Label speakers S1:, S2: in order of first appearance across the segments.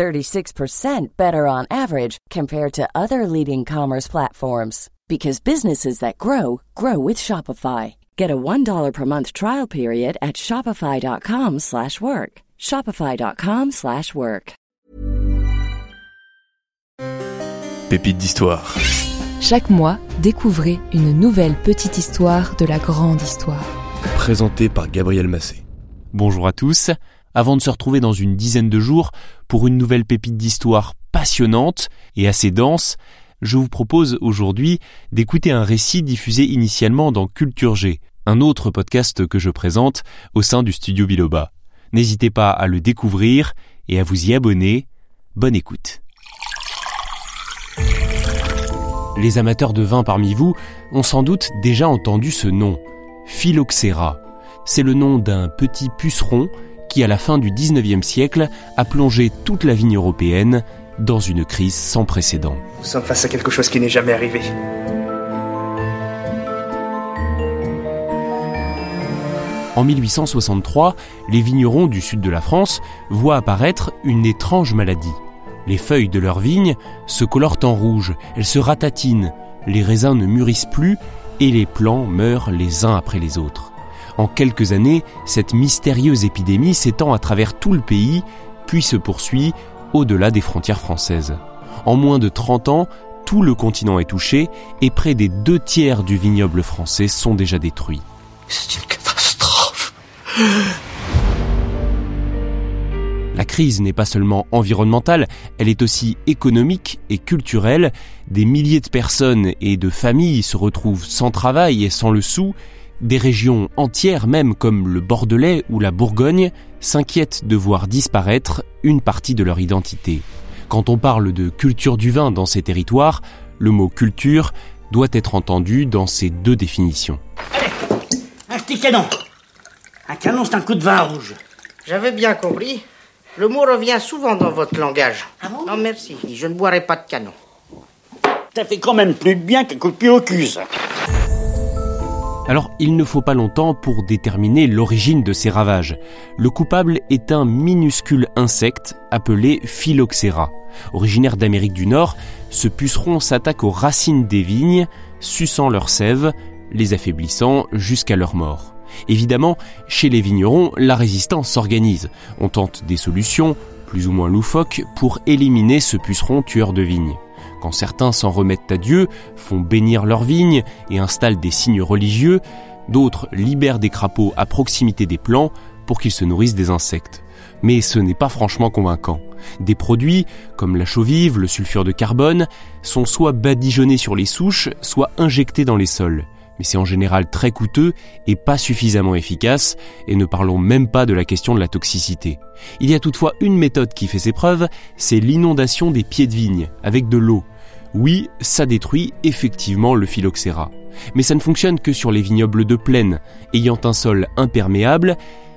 S1: 36% better on average compared to other leading commerce platforms because businesses that grow grow with Shopify. Get a $1 per month trial period at shopify.com/work. shopify.com/work.
S2: Pépite d'histoire.
S3: Chaque mois, découvrez une nouvelle petite histoire de la grande histoire.
S2: Présenté par Gabriel Massé.
S4: Bonjour à tous. Avant de se retrouver dans une dizaine de jours pour une nouvelle pépite d'histoire passionnante et assez dense, je vous propose aujourd'hui d'écouter un récit diffusé initialement dans Culture G, un autre podcast que je présente au sein du studio Biloba. N'hésitez pas à le découvrir et à vous y abonner. Bonne écoute. Les amateurs de vin parmi vous ont sans doute déjà entendu ce nom, Phylloxera. C'est le nom d'un petit puceron qui, à la fin du 19e siècle, a plongé toute la vigne européenne dans une crise sans précédent.
S5: Nous sommes face à quelque chose qui n'est jamais arrivé.
S4: En 1863, les vignerons du sud de la France voient apparaître une étrange maladie. Les feuilles de leurs vignes se colorent en rouge, elles se ratatinent, les raisins ne mûrissent plus et les plants meurent les uns après les autres. En quelques années, cette mystérieuse épidémie s'étend à travers tout le pays, puis se poursuit au-delà des frontières françaises. En moins de 30 ans, tout le continent est touché et près des deux tiers du vignoble français sont déjà détruits.
S5: C'est une catastrophe.
S4: La crise n'est pas seulement environnementale, elle est aussi économique et culturelle. Des milliers de personnes et de familles se retrouvent sans travail et sans le sou. Des régions entières, même comme le Bordelais ou la Bourgogne, s'inquiètent de voir disparaître une partie de leur identité. Quand on parle de culture du vin dans ces territoires, le mot culture doit être entendu dans ces deux définitions.
S6: Allez, un petit canon. Un canon, c'est un coup de vin rouge.
S7: J'avais bien compris. Le mot revient souvent dans votre langage.
S6: Ah bon?
S7: Non, merci. Je ne boirai pas de canon.
S6: Ça fait quand même plus de bien qu'un coup de pied au cul, ça.
S4: Alors, il ne faut pas longtemps pour déterminer l'origine de ces ravages. Le coupable est un minuscule insecte appelé Phylloxera. Originaire d'Amérique du Nord, ce puceron s'attaque aux racines des vignes, suçant leurs sève, les affaiblissant jusqu'à leur mort. Évidemment, chez les vignerons, la résistance s'organise. On tente des solutions, plus ou moins loufoques, pour éliminer ce puceron tueur de vignes. Quand certains s'en remettent à Dieu, font bénir leurs vignes et installent des signes religieux, d'autres libèrent des crapauds à proximité des plants pour qu'ils se nourrissent des insectes. Mais ce n'est pas franchement convaincant. Des produits, comme la chaux vive, le sulfure de carbone, sont soit badigeonnés sur les souches, soit injectés dans les sols. Mais c'est en général très coûteux et pas suffisamment efficace, et ne parlons même pas de la question de la toxicité. Il y a toutefois une méthode qui fait ses preuves, c'est l'inondation des pieds de vigne, avec de l'eau. Oui, ça détruit effectivement le phylloxéra. Mais ça ne fonctionne que sur les vignobles de plaine, ayant un sol imperméable,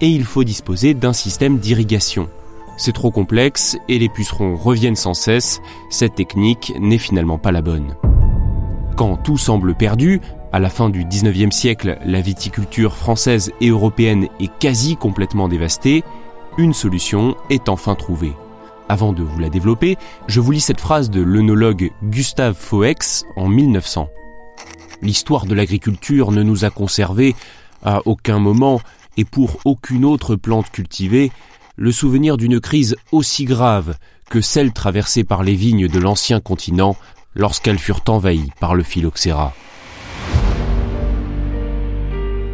S4: et il faut disposer d'un système d'irrigation. C'est trop complexe et les pucerons reviennent sans cesse, cette technique n'est finalement pas la bonne. Quand tout semble perdu, à la fin du 19e siècle, la viticulture française et européenne est quasi complètement dévastée, une solution est enfin trouvée. Avant de vous la développer, je vous lis cette phrase de l'œnologue Gustave Foex en 1900. L'histoire de l'agriculture ne nous a conservé, à aucun moment et pour aucune autre plante cultivée, le souvenir d'une crise aussi grave que celle traversée par les vignes de l'ancien continent lorsqu'elles furent envahies par le phylloxéra.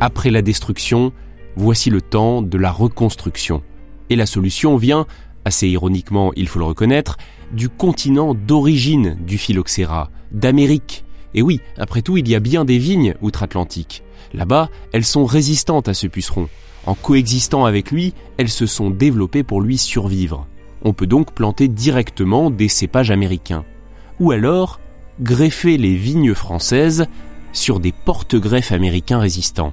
S4: Après la destruction, voici le temps de la reconstruction. Et la solution vient, assez ironiquement il faut le reconnaître, du continent d'origine du phylloxéra, d'Amérique. Et oui, après tout, il y a bien des vignes outre-Atlantique. Là-bas, elles sont résistantes à ce puceron. En coexistant avec lui, elles se sont développées pour lui survivre. On peut donc planter directement des cépages américains. Ou alors, greffer les vignes françaises sur des porte-greffes américains résistants.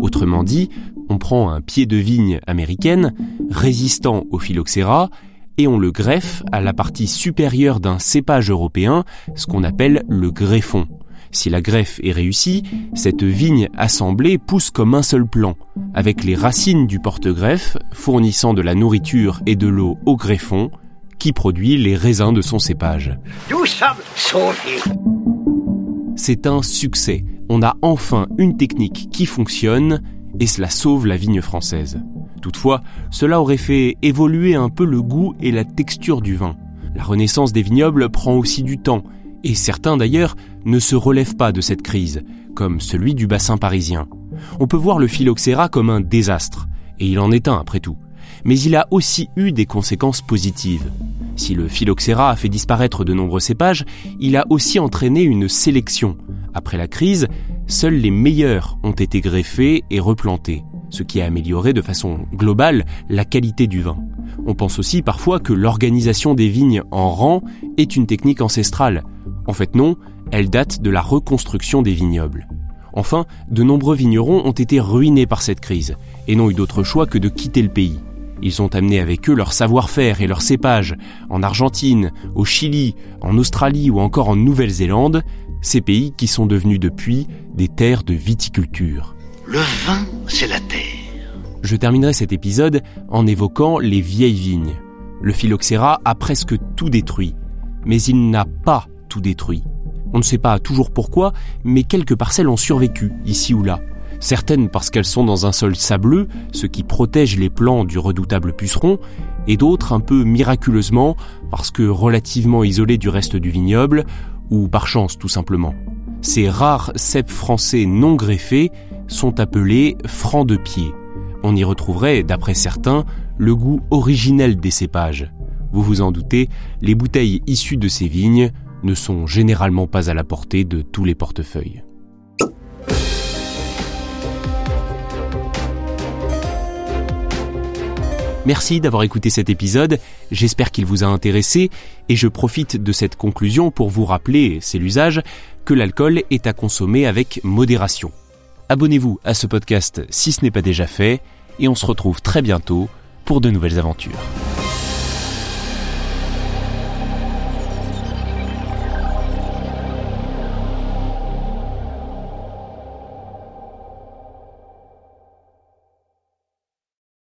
S4: Autrement dit, on prend un pied de vigne américaine résistant au phylloxéra et on le greffe à la partie supérieure d'un cépage européen, ce qu'on appelle le greffon. Si la greffe est réussie, cette vigne assemblée pousse comme un seul plan, avec les racines du porte-greffe fournissant de la nourriture et de l'eau au greffon, qui produit les raisins de son cépage.
S6: Nous sommes sauvés.
S4: C'est un succès. On a enfin une technique qui fonctionne et cela sauve la vigne française. Toutefois, cela aurait fait évoluer un peu le goût et la texture du vin. La renaissance des vignobles prend aussi du temps, et certains d'ailleurs ne se relèvent pas de cette crise, comme celui du bassin parisien. On peut voir le phylloxéra comme un désastre, et il en est un après tout. Mais il a aussi eu des conséquences positives. Si le phylloxéra a fait disparaître de nombreux cépages, il a aussi entraîné une sélection. Après la crise, seuls les meilleurs ont été greffés et replantés, ce qui a amélioré de façon globale la qualité du vin. On pense aussi parfois que l'organisation des vignes en rang est une technique ancestrale. En fait non, elle date de la reconstruction des vignobles. Enfin, de nombreux vignerons ont été ruinés par cette crise et n'ont eu d'autre choix que de quitter le pays. Ils ont amené avec eux leur savoir-faire et leur cépage en Argentine, au Chili, en Australie ou encore en Nouvelle-Zélande, ces pays qui sont devenus depuis des terres de viticulture.
S6: Le vin, c'est la terre.
S4: Je terminerai cet épisode en évoquant les vieilles vignes. Le phylloxéra a presque tout détruit, mais il n'a pas tout détruit. On ne sait pas toujours pourquoi, mais quelques parcelles ont survécu, ici ou là certaines parce qu'elles sont dans un sol sableux, ce qui protège les plants du redoutable puceron, et d'autres un peu miraculeusement parce que relativement isolées du reste du vignoble, ou par chance tout simplement. Ces rares cèpes français non greffés sont appelés francs de pied. On y retrouverait, d'après certains, le goût originel des cépages. Vous vous en doutez, les bouteilles issues de ces vignes ne sont généralement pas à la portée de tous les portefeuilles. Merci d'avoir écouté cet épisode, j'espère qu'il vous a intéressé et je profite de cette conclusion pour vous rappeler, c'est l'usage, que l'alcool est à consommer avec modération. Abonnez-vous à ce podcast si ce n'est pas déjà fait et on se retrouve très bientôt pour de nouvelles aventures.